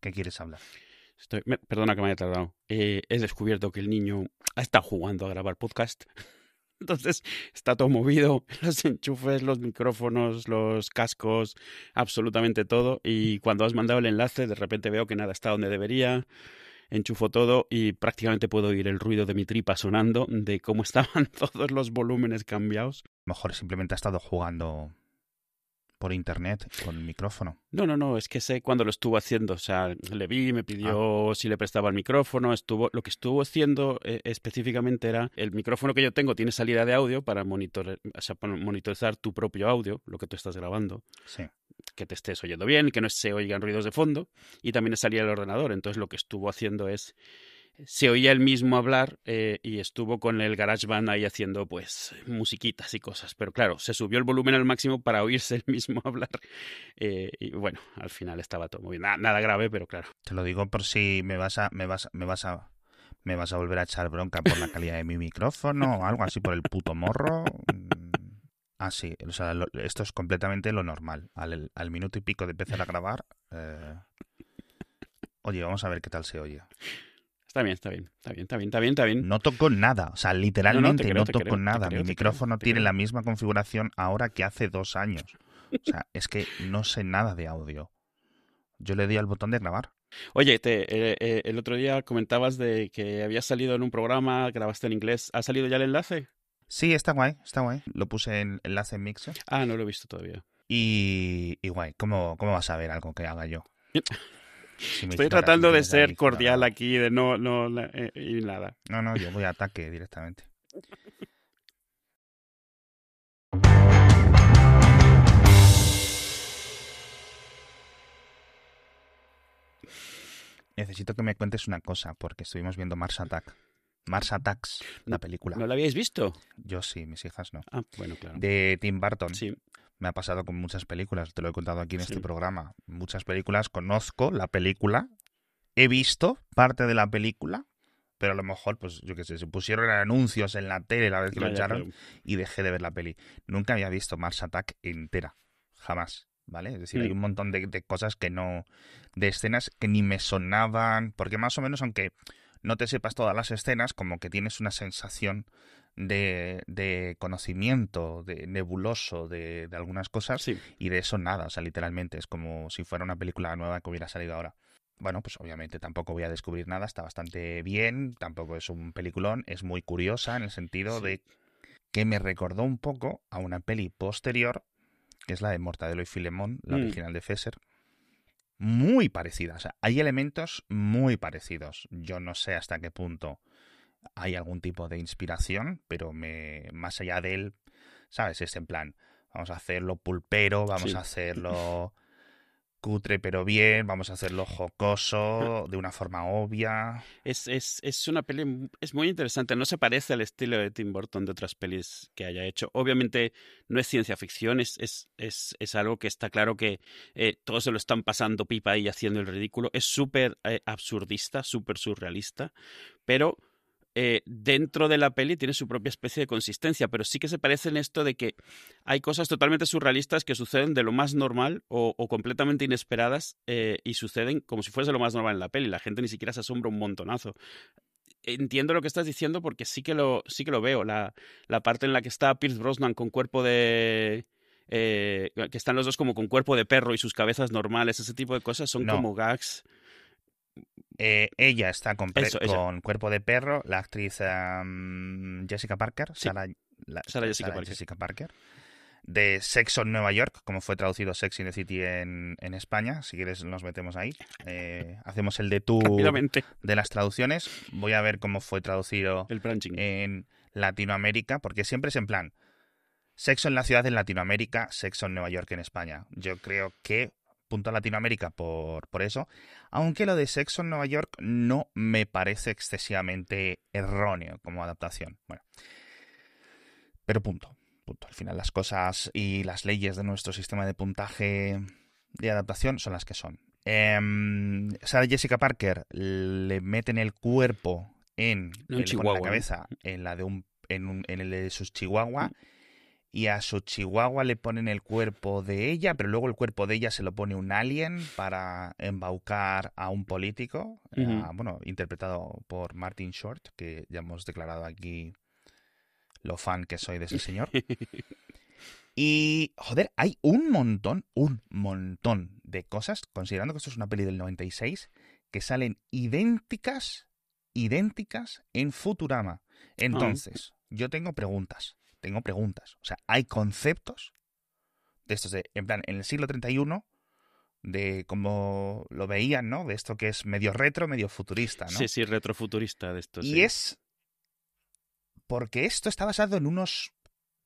¿Qué quieres hablar? Estoy, me- perdona que me haya tardado. Eh, he descubierto que el niño ha estado jugando a grabar podcast. Entonces está todo movido, los enchufes, los micrófonos, los cascos, absolutamente todo. Y cuando has mandado el enlace, de repente veo que nada está donde debería. Enchufo todo y prácticamente puedo oír el ruido de mi tripa sonando, de cómo estaban todos los volúmenes cambiados. A lo mejor simplemente ha estado jugando por internet con micrófono. No, no, no, es que sé cuándo lo estuvo haciendo. O sea, le vi, me pidió si le prestaba el micrófono. Estuvo, lo que estuvo haciendo eh, específicamente era el micrófono que yo tengo tiene salida de audio para monitore- o sea, para monitorizar tu propio audio, lo que tú estás grabando, Sí. que te estés oyendo bien, que no se oigan ruidos de fondo, y también es salida del ordenador. Entonces lo que estuvo haciendo es se oía el mismo hablar eh, y estuvo con el GarageBand ahí haciendo pues musiquitas y cosas. Pero claro, se subió el volumen al máximo para oírse el mismo hablar. Eh, y bueno, al final estaba todo muy bien. Na- nada grave, pero claro. Te lo digo por si me vas a, me vas, me vas a, me vas a volver a echar bronca por la calidad de mi micrófono o algo así por el puto morro. Mm, Ah, sí, o sea, lo- esto es completamente lo normal. Al, al minuto y pico de empezar a grabar, eh, oye, vamos a ver qué tal se oye. Está bien, está bien, está bien, está bien, está bien, está bien. No toco nada, o sea, literalmente no, creo, te toco creo, nada. creo, Mi micrófono tiene la misma configuración ahora que hace dos años. O sea, es que no sé nada de audio. Yo le di al botón de grabar. Oye, te, eh, eh, el otro día comentabas de que habías salido en un programa, grabaste en inglés. ¿Ha salido ya el enlace? Sí, está guay, está guay. Lo puse en enlace en Mixer. Ah, no lo he visto todavía. Y, y guay, ¿cómo, ¿cómo vas a ver algo que haga yo? Si Estoy tratando de ser cordial aquí, de no, no, la- eh, y nada. No, no, yo voy a ataque directamente. Necesito que me cuentes una cosa, porque estuvimos viendo Mars Attack. Mars Attacks, la película. ¿No lo habíais visto? Yo sí, mis hijas no. Ah, bueno, claro. De Tim Burton. Sí, Me ha pasado con muchas películas, te lo he contado aquí en Sí. este programa. Muchas películas, conozco la película, he visto parte de la película, pero a lo mejor, pues yo qué sé, se pusieron anuncios en la tele la vez que ya, lo echaron y dejé de ver la peli. Nunca había visto Mars Attack entera, jamás, ¿vale? Es decir, hay Mm. un montón de, de cosas que no, de escenas que ni me sonaban, porque más o menos, aunque no te sepas todas las escenas, como que tienes una sensación de, de conocimiento, de nebuloso de, de algunas cosas, Sí, y de eso nada, o sea, literalmente es como si fuera una película nueva que hubiera salido ahora. Bueno, pues obviamente tampoco voy a descubrir nada, está bastante bien, tampoco es un peliculón, es muy curiosa en el sentido Sí. de que me recordó un poco a una peli posterior, que es la de Mortadelo y Filemón, la Mm. original de Fesser. Muy parecida, o sea, hay elementos muy parecidos. Yo no sé hasta qué punto hay algún tipo de inspiración, pero me más allá de él, ¿sabes? Es en plan, vamos a hacerlo pulpero, vamos Sí. a hacerlo cutre pero bien, vamos a hacerlo jocoso, de una forma obvia. es, es, es una peli, es muy interesante. No se parece al estilo de Tim Burton de otras pelis que haya hecho. Obviamente no es ciencia ficción, es, es, es, es algo que está claro que eh, todos se lo están pasando pipa y haciendo el ridículo. Es súper eh, absurdista, súper surrealista, pero eh, dentro de la peli tiene su propia especie de consistencia, pero sí que se parece en esto de que hay cosas totalmente surrealistas que suceden de lo más normal o, o completamente inesperadas eh, y suceden como si fuese lo más normal en la peli. La gente ni siquiera se asombra un montonazo. Entiendo lo que estás diciendo porque sí que lo, sí que lo veo. La, la parte en la que está Pierce Brosnan con cuerpo de... eh, que están los dos como con cuerpo de perro y sus cabezas normales, ese tipo de cosas son No. como gags. Eh, ella está con, Eso, cuerpo de perro, la actriz Jessica Parker, Sí. La- Jessica Parker. Jessica Parker, de Sex on Nueva York, como fue traducido Sex in the City en, en España. Si quieres, nos metemos ahí. Eh, hacemos el de tú de las traducciones. Voy a ver cómo fue traducido El en Latinoamérica, porque siempre es en plan sexo en la ciudad en Latinoamérica, sexo en Nueva York en España. Yo creo que punto a Latinoamérica por, por eso, aunque lo de sexo en Nueva York no me parece excesivamente erróneo como adaptación. Bueno, pero punto, punto. Al final las cosas y las leyes de nuestro sistema de puntaje de adaptación son las que son. Em, Sarah Jessica Parker le meten el cuerpo en, No, el- chihuahua, la cabeza en la de un en, un- en el de sus chihuahua y a su chihuahua le ponen el cuerpo de ella, pero luego el cuerpo de ella se lo pone un alien para embaucar a un político, ah, bueno, interpretado por Martin Short, que ya hemos declarado aquí lo fan que soy de ese señor. Y, joder, hay un montón, un montón de cosas, considerando que esto es una peli del 96, que salen idénticas, idénticas en Futurama. Entonces, yo tengo preguntas, tengo preguntas. O sea, hay conceptos de estos de, en plan, en el siglo 31, de cómo lo veían, ¿no? De esto que es medio retro, medio futurista, ¿no? Sí, sí, retrofuturista de esto. y sí. es porque esto está basado en unos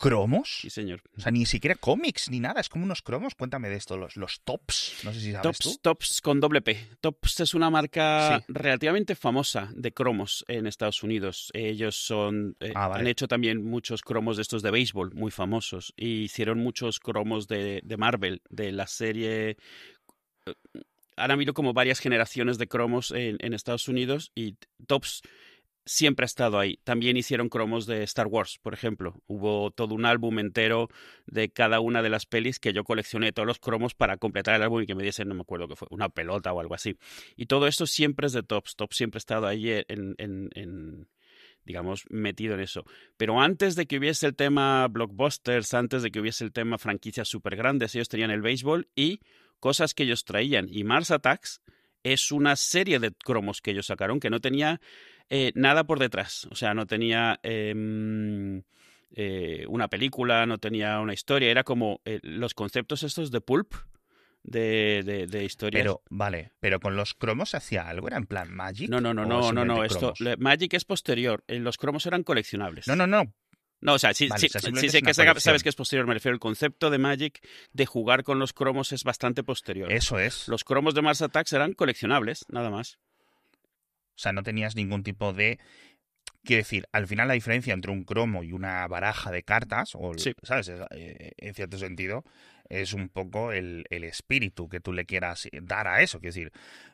cromos. Sí, señor. O sea, ni siquiera cómics ni nada, es como unos cromos. Cuéntame de esto, los, los tops. No sé si sabes tú. Tops, Tops con doble P. Tops es una marca Sí. relativamente famosa de cromos en Estados Unidos. Ellos son eh, Ah, vale. han hecho también muchos cromos de estos de béisbol muy famosos y hicieron muchos cromos de, de Marvel, de la serie. eh, Han habido como varias generaciones de cromos en, en Estados Unidos y Tops siempre ha estado ahí. También hicieron cromos de Star Wars, por ejemplo. Hubo todo un álbum entero de cada una de las pelis que yo coleccioné todos los cromos para completar el álbum y que me diesen, no me acuerdo qué fue, una pelota o algo así. Y todo esto siempre es de Tops. Tops siempre ha estado ahí en, en- en, digamos, metido en eso. Pero antes de que hubiese el tema blockbusters, antes de que hubiese el tema franquicias súper grandes, ellos tenían el béisbol y cosas que ellos traían. Y Mars Attacks es una serie de cromos que ellos sacaron que no tenía eh, nada por detrás. O sea, no tenía em, eh, una película, no tenía una historia. Era como eh, los conceptos estos de pulp, de, de, de historias. Pero, vale, pero con los cromos se hacía algo, era en plan Magic. no, no, no, no, no, no. Esto, le- Magic es posterior. Los cromos eran coleccionables. No, no, no. No, o sea, sí, Vale, sí, o sea, sí simplemente sé es que sabes que es posterior. Me refiero al concepto de Magic de jugar con los cromos es bastante posterior. Eso es. Los cromos de Mars Attacks eran coleccionables, nada más. O sea, no tenías ningún tipo de. Quiero decir, al final la diferencia entre un cromo y una baraja de cartas, o, Sí. ¿sabes? Es, eh, En cierto sentido, es un poco el, el espíritu que tú le quieras dar a eso. Quiero decir,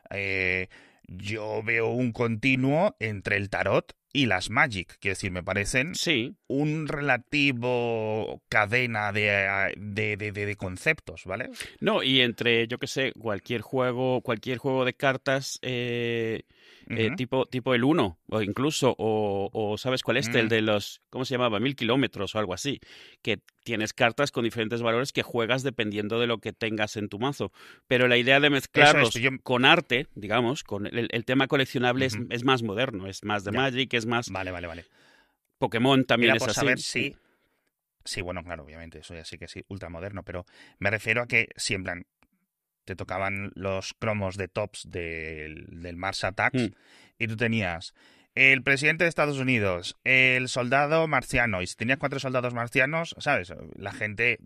eh, yo veo un continuo entre el tarot y las Magic. Quiero decir, me parecen Sí, un relativo cadena de, de, de- de- de conceptos, ¿vale? no, y entre, yo qué sé, cualquier juego, cualquier juego de cartas, eh, eh, tipo, tipo el 1, o incluso, o, o ¿sabes cuál es? El Mm. de los, ¿cómo se llamaba? Mil kilómetros o algo así. Que tienes cartas con diferentes valores que juegas dependiendo de lo que tengas en tu mazo. Pero la idea de mezclarlos yo- con arte, digamos, con el, el tema coleccionable es- más moderno, es más de Ya. Magic, es más Vale, vale, vale. Pokémon también Era es por así. saber si. Sí, bueno, claro, obviamente, eso ya sí que sí, ultramoderno, pero me refiero a que si en plan te tocaban los cromos de tops del, del Mars Attacks Mm. y tú tenías el presidente de Estados Unidos, el soldado marciano, y si tenías cuatro soldados marcianos, ¿sabes? La gente,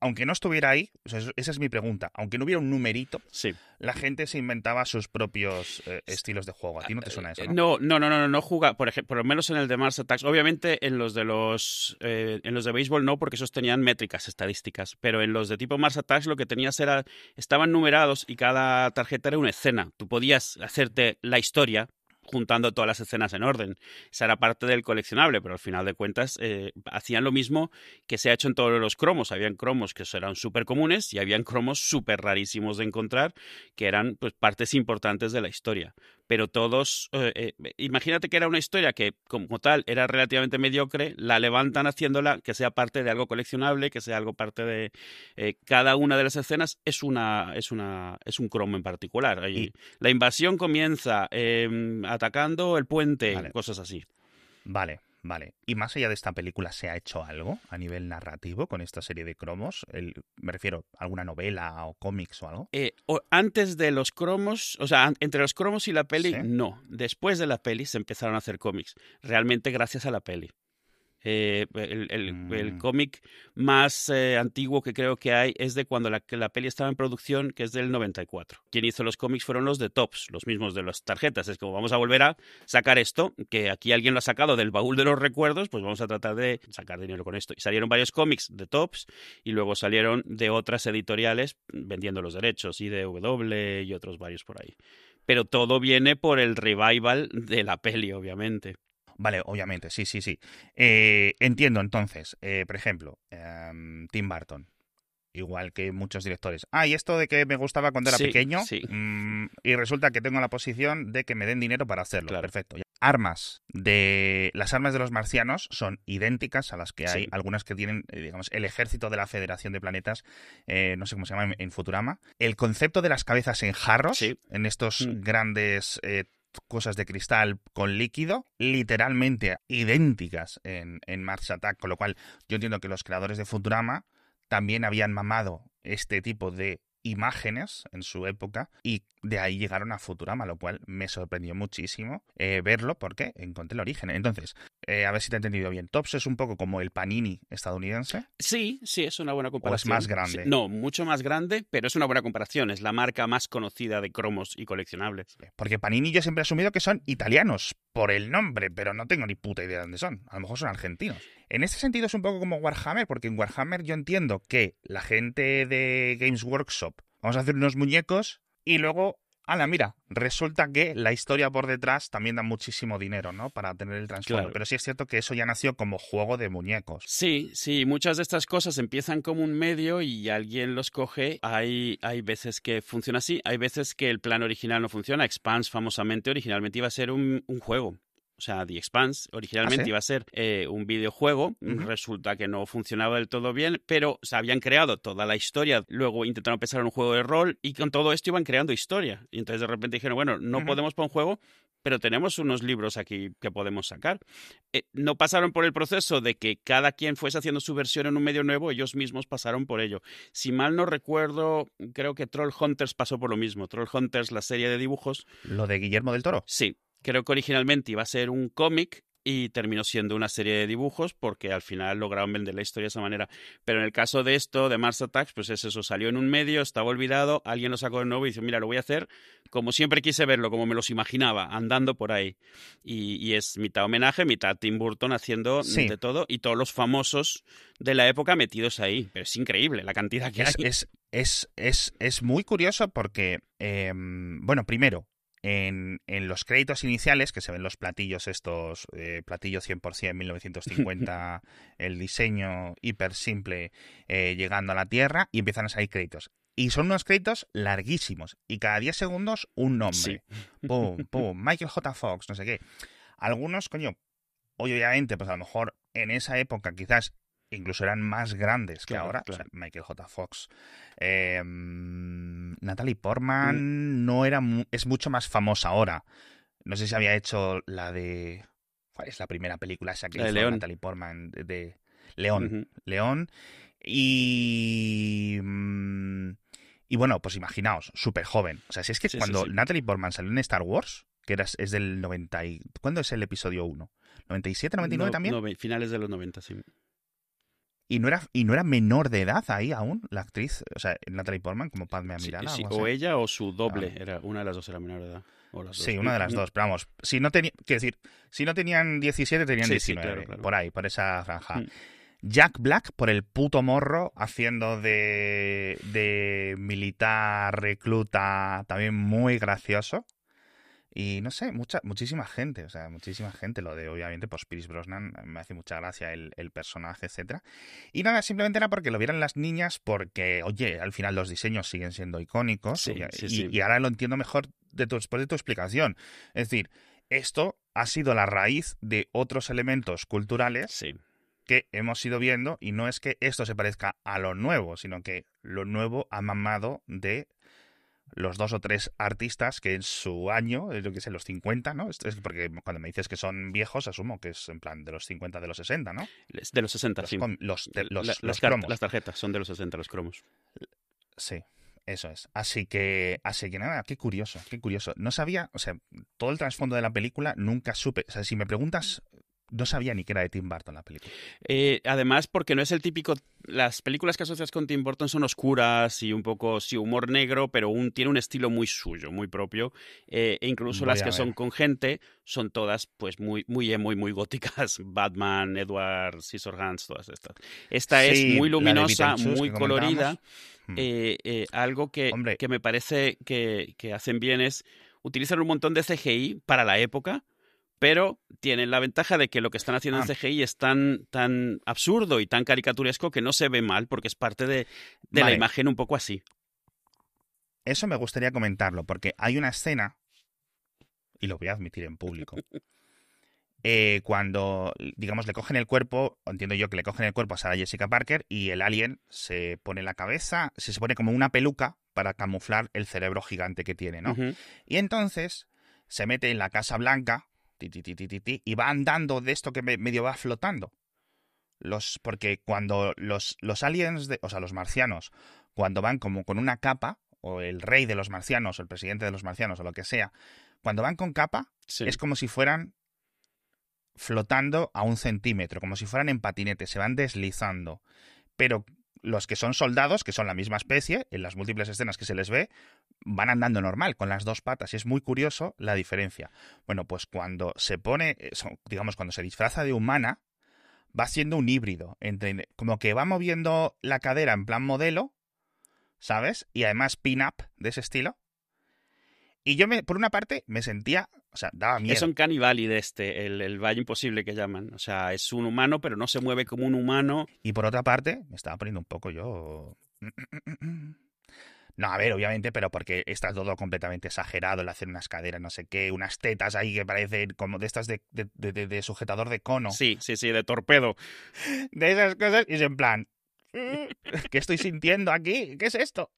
aunque no estuviera ahí, o sea, eso- esa es mi pregunta, aunque no hubiera un numerito, Sí. la gente se inventaba sus propios eh, estilos de juego. ¿A ti no te suena eso? Eh, ¿no? No, no, no, no, no, no juega, por ejemplo, por lo menos en el de Mars Attacks. Obviamente en los de los eh, en los de béisbol no, porque esos tenían métricas estadísticas, pero en los de tipo Mars Attacks lo que tenías era estaban numerados y cada tarjeta era una escena. Tú podías hacerte la historia juntando todas las escenas en orden. Esa era parte del coleccionable, pero al final de cuentas eh, hacían lo mismo que se ha hecho en todos los cromos. Habían cromos que eran súper comunes y habían cromos súper rarísimos de encontrar que eran pues partes importantes de la historia pero todos, eh, eh, imagínate que era una historia que como tal era relativamente mediocre, la levantan haciéndola que sea parte de algo coleccionable, que sea algo parte de cada una de las escenas es una es una es un cromo en particular. La invasión comienza eh, atacando el puente, Vale. cosas así. Vale, vale. ¿Y más allá de esta película se ha hecho algo a nivel narrativo con esta serie de cromos? El- me refiero a alguna novela o cómics o algo. Eh, o- antes de los cromos, o sea, entre los cromos y la peli, Sí. no. Después de la peli se empezaron a hacer cómics. Realmente gracias a la peli. Eh, el el- el Mm. cómic más eh, antiguo que creo que hay es de cuando la, la peli estaba en producción, que es del 94. Quien hizo los cómics fueron los de Tops, los mismos de las tarjetas. Es como vamos a volver a sacar esto, que aquí alguien lo ha sacado del baúl de los recuerdos, pues vamos a tratar de sacar dinero con esto. Y salieron varios cómics de Tops y luego salieron de otras editoriales vendiendo los derechos, y de W y otros varios por ahí. Pero todo viene por el revival de la peli, obviamente. Vale, obviamente, sí, sí, sí. Eh, entiendo entonces, eh, por ejemplo, em, Tim Burton. Igual que muchos directores. Ah, y esto de que me gustaba cuando era Sí, pequeño. sí. mm, y resulta que tengo la posición de que me den dinero para hacerlo. Claro. Perfecto. Armas de. Las armas de los marcianos son idénticas a las que hay. Sí. Algunas que tienen, eh, digamos, el ejército de la Federación de Planetas. eh, no sé cómo se llama en, en Futurama. El concepto de las cabezas en jarros. En estos Mm. grandes. Cosas de cristal con líquido, literalmente idénticas en, en Mars Attack, con lo cual yo entiendo que los creadores de Futurama también habían mamado este tipo de imágenes en su época y de ahí llegaron a Futurama, lo cual me sorprendió muchísimo eh, verlo porque encontré el origen. Entonces, eh, a ver si te he entendido bien. Tops es un poco como el Panini estadounidense. Sí, sí, es una buena comparación. más grande? Sí, no, mucho más grande, pero es una buena comparación. Es la marca más conocida de cromos y coleccionables. Porque Panini yo siempre he asumido que son italianos por el nombre, pero no tengo ni puta idea de dónde son. A lo mejor son argentinos. En este sentido es un poco como Warhammer, porque en Warhammer yo entiendo que la gente de Games Workshop vamos a hacer unos muñecos y luego, ala, mira, resulta que la historia por detrás también da muchísimo dinero, ¿no? Para tener el trasfondo. Claro. Pero sí es cierto que eso ya nació como juego de muñecos. Sí, sí, muchas de estas cosas empiezan como un medio y alguien los coge. Hay, hay veces que funciona así, hay veces que el plan original no funciona. Expanse, famosamente, originalmente iba a ser un, un juego. O sea, The Expanse originalmente ¿Ah, sí? iba a ser eh, un videojuego. Resulta que no funcionaba del todo bien, pero se habían creado toda la historia. Luego intentaron pensar en un juego de rol y con todo esto iban creando historia. Y entonces de repente dijeron, bueno, no Ujú. podemos para un juego, pero tenemos unos libros aquí que podemos sacar. Eh, no pasaron por el proceso de que cada quien fuese haciendo su versión en un medio nuevo, ellos mismos pasaron por ello. Si mal no recuerdo, creo que Troll Hunters pasó por lo mismo. Troll Hunters, la serie de dibujos, Lo de Guillermo del Toro. sí, creo que originalmente iba a ser un cómic y terminó siendo una serie de dibujos porque al final lograron vender la historia de esa manera. Pero en el caso de esto, de Mars Attacks, pues es eso, salió en un medio, estaba olvidado, alguien lo sacó de nuevo y dice, mira, lo voy a hacer como siempre quise verlo, como me los imaginaba, andando por ahí. Y, y es mitad homenaje, mitad Tim Burton haciendo Sí. de todo y todos los famosos de la época metidos ahí. Pero es increíble la cantidad que Es, hay. es, es, es, es muy curioso porque, em, bueno, primero, en, en los créditos iniciales, que se ven los platillos estos, eh, platillo 100% 1950, el diseño hiper simple eh, llegando a la Tierra, y empiezan a salir créditos. Y son unos créditos larguísimos, y cada 10 segundos un nombre. Sí. Pum, pum, Michael J. Fox, no sé qué. Algunos, coño, obviamente, pues a lo mejor en esa época quizás incluso eran más grandes que Claro, ahora. O claro. sea, Michael J. Fox. Eh, mm, Natalie Portman Mm. no era es mucho más famosa ahora. No sé si había hecho la de. ¿Cuál es la primera película esa que La de hizo León. Natalie Portman? De, de- León. León. Y. mm, Y bueno, pues imaginaos, súper joven. O sea, si es que Sí, cuando sí. Natalie Portman salió en Star Wars, que era, es del 90. Y, ¿Cuándo es el episodio 1? ¿97, 99 No- también? finales de los 90, sí. Y no era y no era menor de edad ahí aún la actriz, o sea, Natalie Portman como Padme Sí, Amidala. sí, algo o así. ella o su doble. Ah. Era, una de las dos era menor de edad. o las Sí, una de las dos, pero vamos, si no quiero decir, si no tenían 17 tenían Sí, sí, 19, claro, claro. por ahí, por esa franja. Mm. Jack Black por el puto morro haciendo de de militar recluta también muy gracioso. Y no sé, mucha, muchísima gente, o sea, muchísima gente. Lo de, obviamente, pues Pierce Brosnan, me hace mucha gracia el, el personaje, etcétera. Y nada, simplemente era porque lo vieran las niñas, porque, oye, al final los diseños siguen siendo icónicos. Sí, y, sí, y- sí. y ahora lo entiendo mejor de tu- después de tu explicación. Es decir, esto ha sido la raíz de otros elementos culturales Sí. que hemos ido viendo y no es que esto se parezca a lo nuevo, sino que lo nuevo ha mamado de los dos o tres artistas que en su año, es lo que sé, los 50, ¿no? Es porque cuando me dices que son viejos, asumo que es en plan de los 50, de los 60, ¿no? De los 60, Los, sí. los, te- los- La- los cromos. las tarjetas son de los 60, los cromos. Sí, eso es. Así que, así que nada, qué curioso, qué curioso. No sabía, o sea, todo el trasfondo de la película nunca supe. O sea, si me preguntas, no sabía ni que era de Tim Burton la película. Eh, además, porque no es el típico. Las películas que asocias con Tim Burton son oscuras y un poco, sí, humor negro, pero un, tiene un estilo muy suyo, muy propio. Eh, e incluso Voy las que ver. son con gente son todas, pues, muy, muy, emo y muy góticas. Batman, Edward, Scissorhands, todas estas. Esta Sí, es muy luminosa, muy colorida. Hmm. Eh, algo que, que me parece que, que hacen bien es utilizar un montón de CGI para la época, pero tienen la ventaja de que lo que están haciendo en Ah. CGI es tan, tan absurdo y tan caricaturesco que no se ve mal porque es parte de, de la imagen un poco así. Eso me gustaría comentarlo, porque hay una escena, y lo voy a admitir en público, eh, cuando, digamos, le cogen el cuerpo, entiendo yo que le cogen el cuerpo a Sarah Jessica Parker y el alien se pone la cabeza, se, se pone como una peluca para camuflar el cerebro gigante que tiene, ¿no? Y entonces se mete en la Casa Blanca ti, ti, ti, y va andando de esto que me- medio va flotando. Los, porque cuando los, los aliens, de, o sea, los marcianos, cuando van como con una capa, o el rey de los marcianos, o el presidente de los marcianos, o lo que sea, cuando van con capa, Sí. es como si fueran flotando a un centímetro, como si fueran en patinete, se van deslizando. Pero los que son soldados, que son la misma especie, en las múltiples escenas que se les ve, van andando normal, con las dos patas. Y es muy curioso la diferencia. Bueno, pues cuando se pone, eso, digamos, cuando se disfraza de humana, va siendo un híbrido. Entre, como que va moviendo la cadera en plan modelo, ¿sabes? Y además pin-up de ese estilo. Y yo, me, por una parte, me sentía, o sea, daba miedo. Es un canibali de este, el, el Valle Imposible que llaman. O sea, es un humano, pero no se mueve como un humano. Y por otra parte, me estaba poniendo un poco yo. No, a ver, obviamente, pero porque está todo completamente exagerado, el hacer unas caderas, no sé qué, unas tetas ahí que parecen como de estas de, de- de- de- sujetador de cono. Sí, sí, sí, de torpedo. De esas cosas, y es en plan. "Mm, ¿Qué estoy sintiendo aquí? ¿Qué es esto?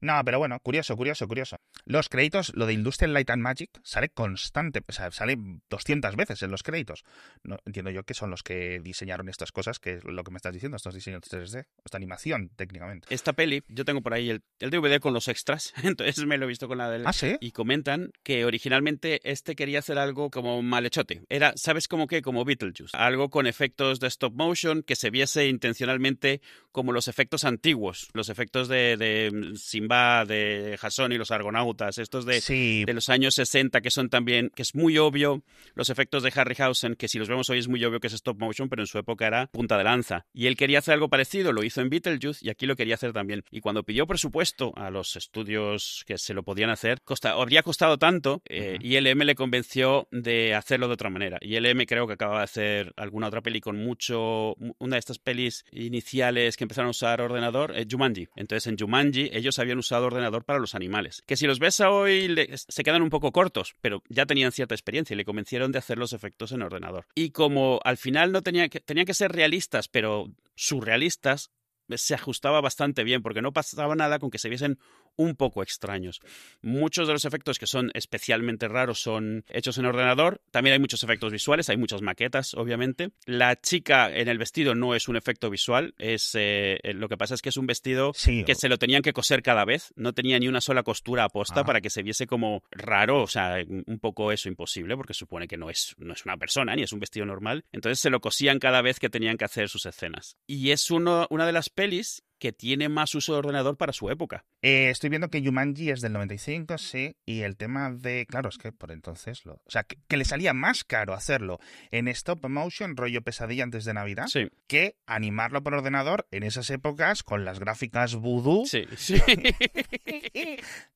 No, pero bueno, curioso, curioso, curioso. Los créditos, lo de Industrial Light and Magic, sale constante, o sea, sale 200 veces en los créditos. No, entiendo yo que son los que diseñaron estas cosas, que es lo que me estás diciendo, estos diseños 3D, esta animación, técnicamente. Esta peli, yo tengo por ahí el, el DVD con los extras, entonces me lo he visto con la del... Ah, sí. Y comentan que originalmente este quería hacer algo como malhechote. Era, ¿sabes cómo qué? Como Beetlejuice. Algo con efectos de stop motion que se viese intencionalmente como los efectos antiguos. Los efectos de, de Simba, de Jason y los argonautas. Estos de, sí, de los años 60 que son también, que es muy obvio, los efectos de Harryhausen, que si los vemos hoy es muy obvio que es stop motion, pero en su época era punta de lanza. Y él quería hacer algo parecido, lo hizo en Beetlejuice y aquí lo quería hacer también. Y cuando pidió presupuesto a los estudios que se lo podían hacer, costa, habría costado tanto eh, Ujú. y LM le convenció de hacerlo de otra manera. Y LM creo que acaba de hacer alguna otra peli con mucho, una de estas pelis iniciales que empezaron a usar ordenador, eh, Jumanji. Entonces en Jumanji ellos habían usado ordenador para los animales. Que si los ves hoy le- se quedan un poco cortos, pero ya tenían cierta experiencia y le convencieron de hacer los efectos en ordenador. Y como al final no tenía que, tenían que ser realistas, pero surrealistas, se ajustaba bastante bien porque no pasaba nada con que se viesen un poco extraños. Muchos de los efectos que son especialmente raros son hechos en ordenador. También hay muchos efectos visuales, hay muchas maquetas, obviamente. La chica en el vestido no es un efecto visual, es eh, lo que pasa es que es un vestido sí, que se lo tenían que coser cada vez, no tenía ni una sola costura aposta Ah. para que se viese como raro, o sea, un poco eso imposible, porque supone que no es, no es una persona ni es un vestido normal. Entonces se lo cosían cada vez que tenían que hacer sus escenas. Y es uno, una de las pelis que tiene más uso de ordenador para su época. Eh, estoy viendo que Jumanji es del 95, sí, y el tema de, claro, es que por entonces, lo, o sea, que, que le salía más caro hacerlo en stop motion, rollo pesadilla antes de Navidad, Sí, que animarlo por ordenador en esas épocas con las gráficas voodoo sí, sí.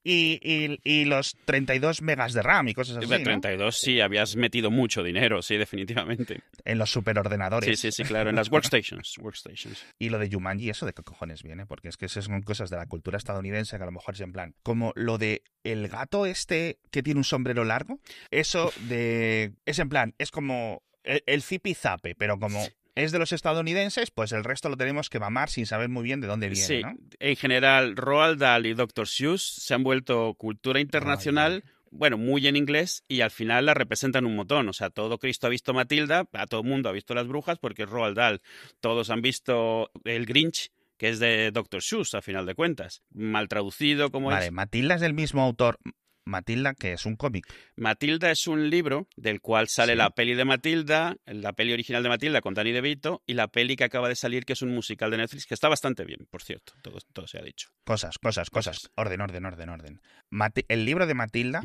y, y- y los 32 megas de RAM y cosas así, De ¿no? 32 sí, habías metido mucho dinero, sí, definitivamente. En los superordenadores. Sí, sí, sí, claro, en las workstations, workstations. Y lo de Jumanji, ¿eso de qué cojones viene? Porque es que esas son cosas de la cultura estadounidense que a lo mejor es en plan. Como lo de el gato este que tiene un sombrero largo. Eso de. Es en plan, es como el, el zipizape, pero como es de los estadounidenses, pues el resto lo tenemos que mamar sin saber muy bien de dónde viene, Sí, ¿no? en general, Roald Dahl y Dr. Seuss se han vuelto cultura internacional, bueno, muy en inglés, y al final la representan un montón. O sea, todo Cristo ha visto Matilda, a todo el mundo ha visto las brujas, porque es Roald Dahl. Todos han visto El Grinch, que es de Dr. Seuss, a final de cuentas. Mal traducido, como Vale, es. Matilda es del mismo autor. Matilda, que es un cómic. Matilda es un libro del cual sale Sí. la peli de Matilda, la peli original de Matilda con Danny DeVito, y la peli que acaba de salir, que es un musical de Netflix, que está bastante bien, por cierto, todo, todo se ha dicho. Cosas, cosas, cosas. Orden, orden, orden, orden. Mati- el libro de Matilda.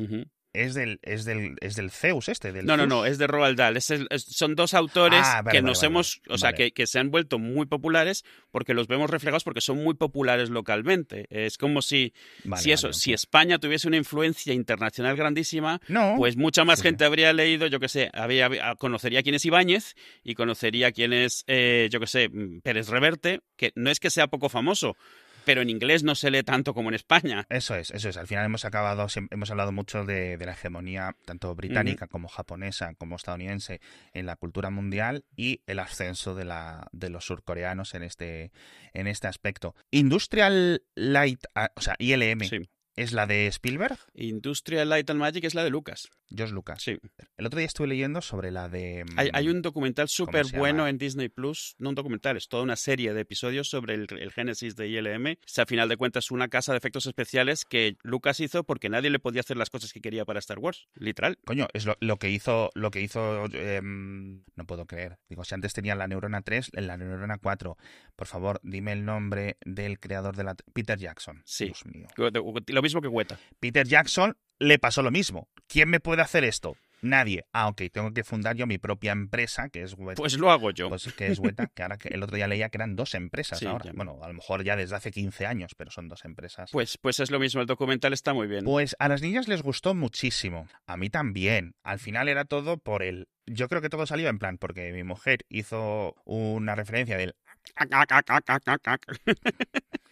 Es del, es del, es del Zeus este, del No, no, Zeus. no, es de Roald Dahl. Es el- es- son dos autores Ah, vale, que nos vale, hemos, o sea, que, que se han vuelto muy populares porque los vemos reflejados porque son muy populares localmente. Es como si, si eso, si. España tuviese una influencia internacional grandísima, No, pues mucha más Sí, gente habría leído, yo que sé, había, había- conocería quién es Ibáñez y conocería quién es, eh, yo que sé, mm, Pérez Reverte, que no es que sea poco famoso, pero en inglés no se lee tanto como en España. Eso es, eso es. Al final hemos acabado, hemos hablado mucho de, de la hegemonía tanto británica como japonesa como estadounidense en la cultura mundial y el ascenso de la de los surcoreanos en este en este aspecto. Industrial Light, ah, o sea, ILM Sí. Es la de Spielberg, Industrial Light and Magic es la de Lucas. George Lucas. Sí. El otro día estuve leyendo sobre la de Hay, hay mm, un documental súper bueno en Disney Plus, no un documental, es toda una serie de episodios sobre el, el génesis de ILM. Es a final de cuentas una casa de efectos especiales que Lucas hizo porque nadie le podía hacer las cosas que quería para Star Wars, literal. Coño, es lo, lo que hizo, lo que hizo, em, no puedo creer. Digo, si antes tenía la neurona 3, en la neurona 4. Por favor, dime el nombre del creador de la... Peter Jackson. Sí. Dios mío. Lo mismo que Weta. Peter Jackson le pasó lo mismo. ¿Quién me puede hacer esto? Nadie. Ah, ok, tengo que fundar yo mi propia empresa, que es Weta. Pues lo hago yo. Pues que es Weta, que ahora que el otro día leía que eran dos empresas Sí, ahora. ya. Bueno, a lo mejor ya desde hace 15 años, pero son dos empresas. Pues, pues es lo mismo, el documental está muy bien. Pues a las niñas les gustó muchísimo. A mí también. Al final era todo por el. Yo creo que todo salió en plan, porque mi mujer hizo una referencia del.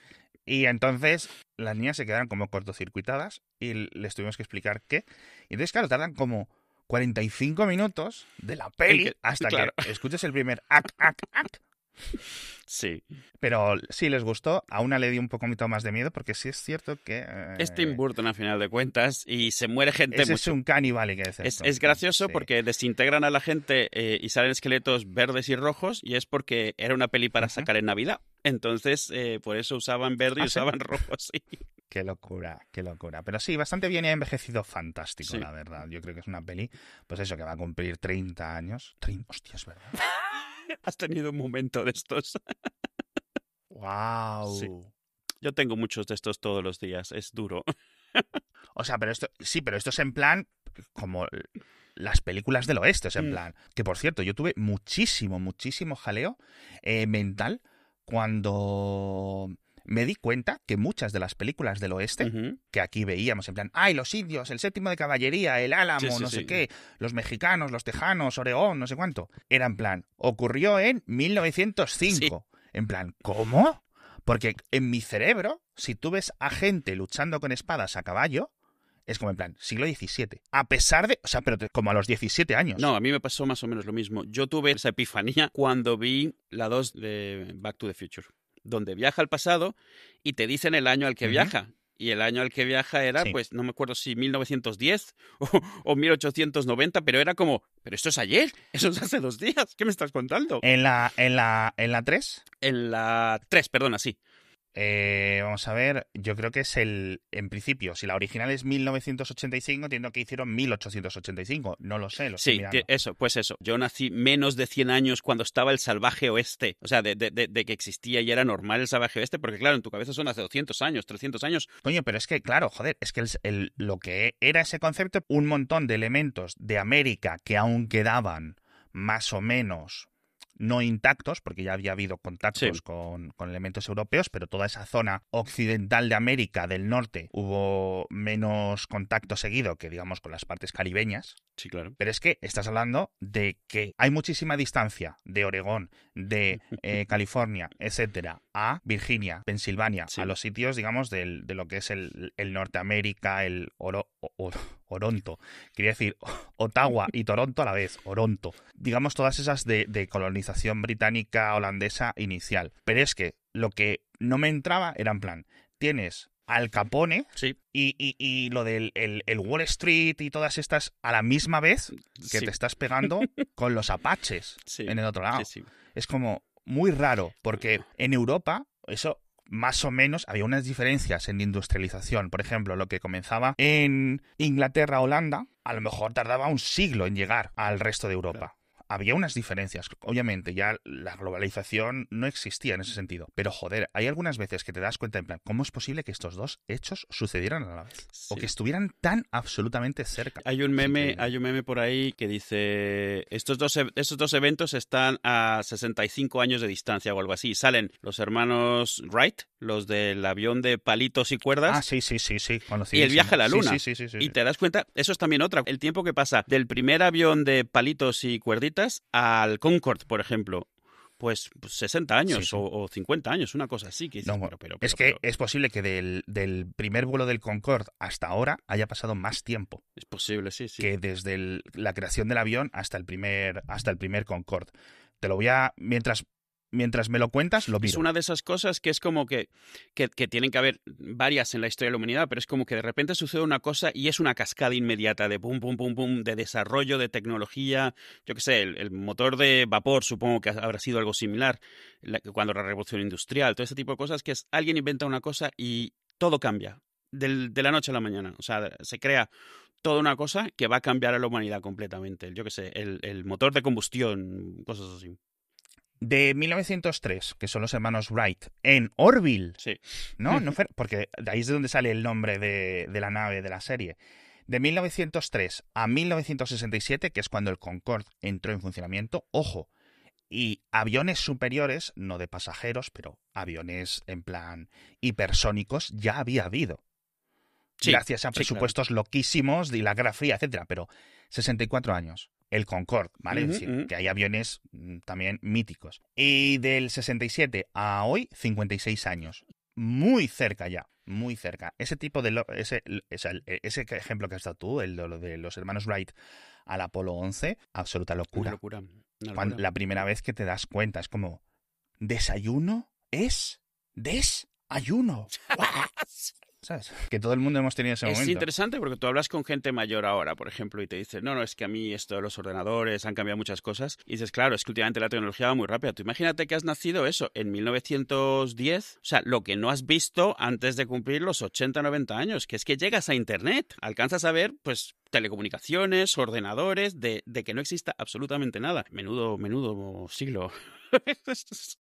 Y entonces las niñas se quedaron como cortocircuitadas y les tuvimos que explicar qué. Y entonces, claro, tardan como 45 minutos de la peli que- hasta claro. que escuches el primer ac, ac, ac. Sí. Pero sí les gustó. A una le dio un poco más de miedo porque sí es cierto que. eh, Es Tim Burton a final de cuentas y se muere gente ese es un caníbal que es Es, gracioso Sí. porque desintegran a la gente eh, y salen esqueletos verdes y rojos y es porque era una peli para sacar en Navidad. Entonces, eh, por eso usaban verde y ¿Ah, sí? usaban rojo, sí. Qué locura, qué locura. Pero sí, bastante bien y ha envejecido fantástico, Sí. la verdad. Yo creo que es una peli, pues eso, que va a cumplir 30 años. 30, hostia, es verdad. Has tenido un momento de estos. ¡Wow! Sí. Yo tengo muchos de estos todos los días, es duro. O sea, pero esto, sí, pero esto es en plan como las películas del oeste, es en Mm. plan. Que por cierto, yo tuve muchísimo, muchísimo jaleo eh, mental cuando me di cuenta que muchas de las películas del oeste que aquí veíamos en plan, ay, los indios, el séptimo de caballería, el álamo, Sí, sí, no sé qué, los mexicanos, los tejanos, Oregón, no sé cuánto. Era en plan, ocurrió en 1905. En plan, ¿cómo? Porque en mi cerebro, si tú ves a gente luchando con espadas a caballo, es como en plan, siglo XVII. A pesar de, o sea, pero te- como a los 17 años. No, a mí me pasó más o menos lo mismo. Yo tuve esa epifanía cuando vi la 2 de Back to the Future, donde viaja al pasado y te dicen el año al que viaja. Y el año al que viaja era, Sí. pues, no me acuerdo si 1910 o, o 1890, pero era como, pero esto es ayer, eso es hace dos días, ¿qué me estás contando? En la, en la, en la 3, En la 3, perdona, sí. Eh, vamos a ver, yo creo que es el, en principio, si la original es 1985, entiendo que hicieron 1885, no lo sé, lo Sí, eso, pues eso. Yo nací menos de 100 años cuando estaba el salvaje oeste. O sea, de, de- de- de que existía y era normal el salvaje oeste, porque claro, en tu cabeza son hace 200 años, 300 años. Coño, pero es que, claro, joder, es que el- el- lo que era ese concepto, un montón de elementos de América que aún quedaban más o menos no intactos, porque ya había habido contactos Sí. con, con elementos europeos, pero toda esa zona occidental de América del norte hubo menos contacto seguido que, digamos, con las partes caribeñas. Sí, claro. Pero es que estás hablando de que hay muchísima distancia de Oregón, de eh, California, etcétera, a Virginia, Pensilvania, Sí. a los sitios, digamos, del, de lo que es el, el Norteamérica, el Oro, o- Oronto. Quería decir Ottawa y Toronto a la vez, Oronto. Digamos, todas esas de, de colonización británica, holandesa inicial. Pero es que lo que no me entraba era en plan, tienes Al Capone, Sí, y, y- y lo del el, el Wall Street y todas estas a la misma vez que sí, te estás pegando con los apaches sí, en el otro lado. Es como muy raro, porque en Europa eso más o menos había unas diferencias en industrialización. Por ejemplo, lo que comenzaba en Inglaterra, Holanda, a lo mejor tardaba un siglo en llegar al resto de Europa. Había unas diferencias. Obviamente, ya la globalización no existía en ese sentido. Pero joder, hay algunas veces que te das cuenta, en plan, ¿cómo es posible que estos dos hechos sucedieran a la vez? O que estuvieran tan absolutamente cerca. Hay un meme, hay un meme por ahí que dice estos dos, e, estos dos eventos están a 65 años de distancia o algo así. Salen los hermanos Wright, los del avión de palitos y cuerdas. Ah, sí, sí, sí, sí. y el viaje a la luna. y te das cuenta, eso es también otra. El tiempo que pasa del primer avión de palitos y cuerditas al Concorde, por ejemplo pues 60 años O, 50 años, una cosa así. Que es que es posible que del, del, primer vuelo del Concorde hasta ahora haya pasado más tiempo. Es posible, sí, sí. Que desde la creación del avión hasta el primer, hasta el primer Concorde. Te lo voy a, mientras mientras me lo cuentas, lo miro. Es una de esas cosas que es como que, que, tienen que haber varias en la historia de la humanidad, pero es como que de repente sucede una cosa y es una cascada inmediata de pum, pum, pum, pum, de desarrollo, de tecnología. Yo qué sé, el, motor de vapor supongo que habrá sido algo similar cuando la revolución industrial, todo ese tipo de cosas que es alguien inventa una cosa y todo cambia de la noche a la mañana. O sea, se crea toda una cosa que va a cambiar a la humanidad completamente. Yo qué sé, el, el motor de combustión, cosas así de 1903, que son los hermanos Wright, en Orville. Sí. ¿No? no porque de ahí es de donde sale el nombre de, de, la nave de la serie. De 1903 a 1967, que es cuando el Concorde entró en funcionamiento, ojo, y aviones superiores, no de pasajeros, pero aviones en plan hipersónicos, ya había habido. gracias a presupuestos loquísimos de la Guerra Fría, etcétera, pero 64 años el Concorde, ¿vale? es decir, que hay aviones mm, también míticos. Y del 67 a hoy, 56 años. Muy cerca ya, muy cerca. Ese tipo de... ese, ese, ejemplo que has dado tú, el de, los hermanos Wright al Apolo 11, absoluta locura. locura. la primera vez que te das cuenta, es como... ¿Desayuno es desayuno? Que todo el mundo hemos tenido ese momento. Es interesante porque tú hablas con gente mayor ahora, por ejemplo, y te dice, no, no, es que a mí esto de los ordenadores han cambiado muchas cosas. Y dices, claro, es que últimamente la tecnología va muy rápida. Tú imagínate que has nacido eso en 1910, o sea, lo que no has visto antes de cumplir los 80, 90 años, que es que llegas a Internet, alcanzas a ver, pues, telecomunicaciones, ordenadores, de, de que no exista absolutamente nada. Menudo, menudo siglo.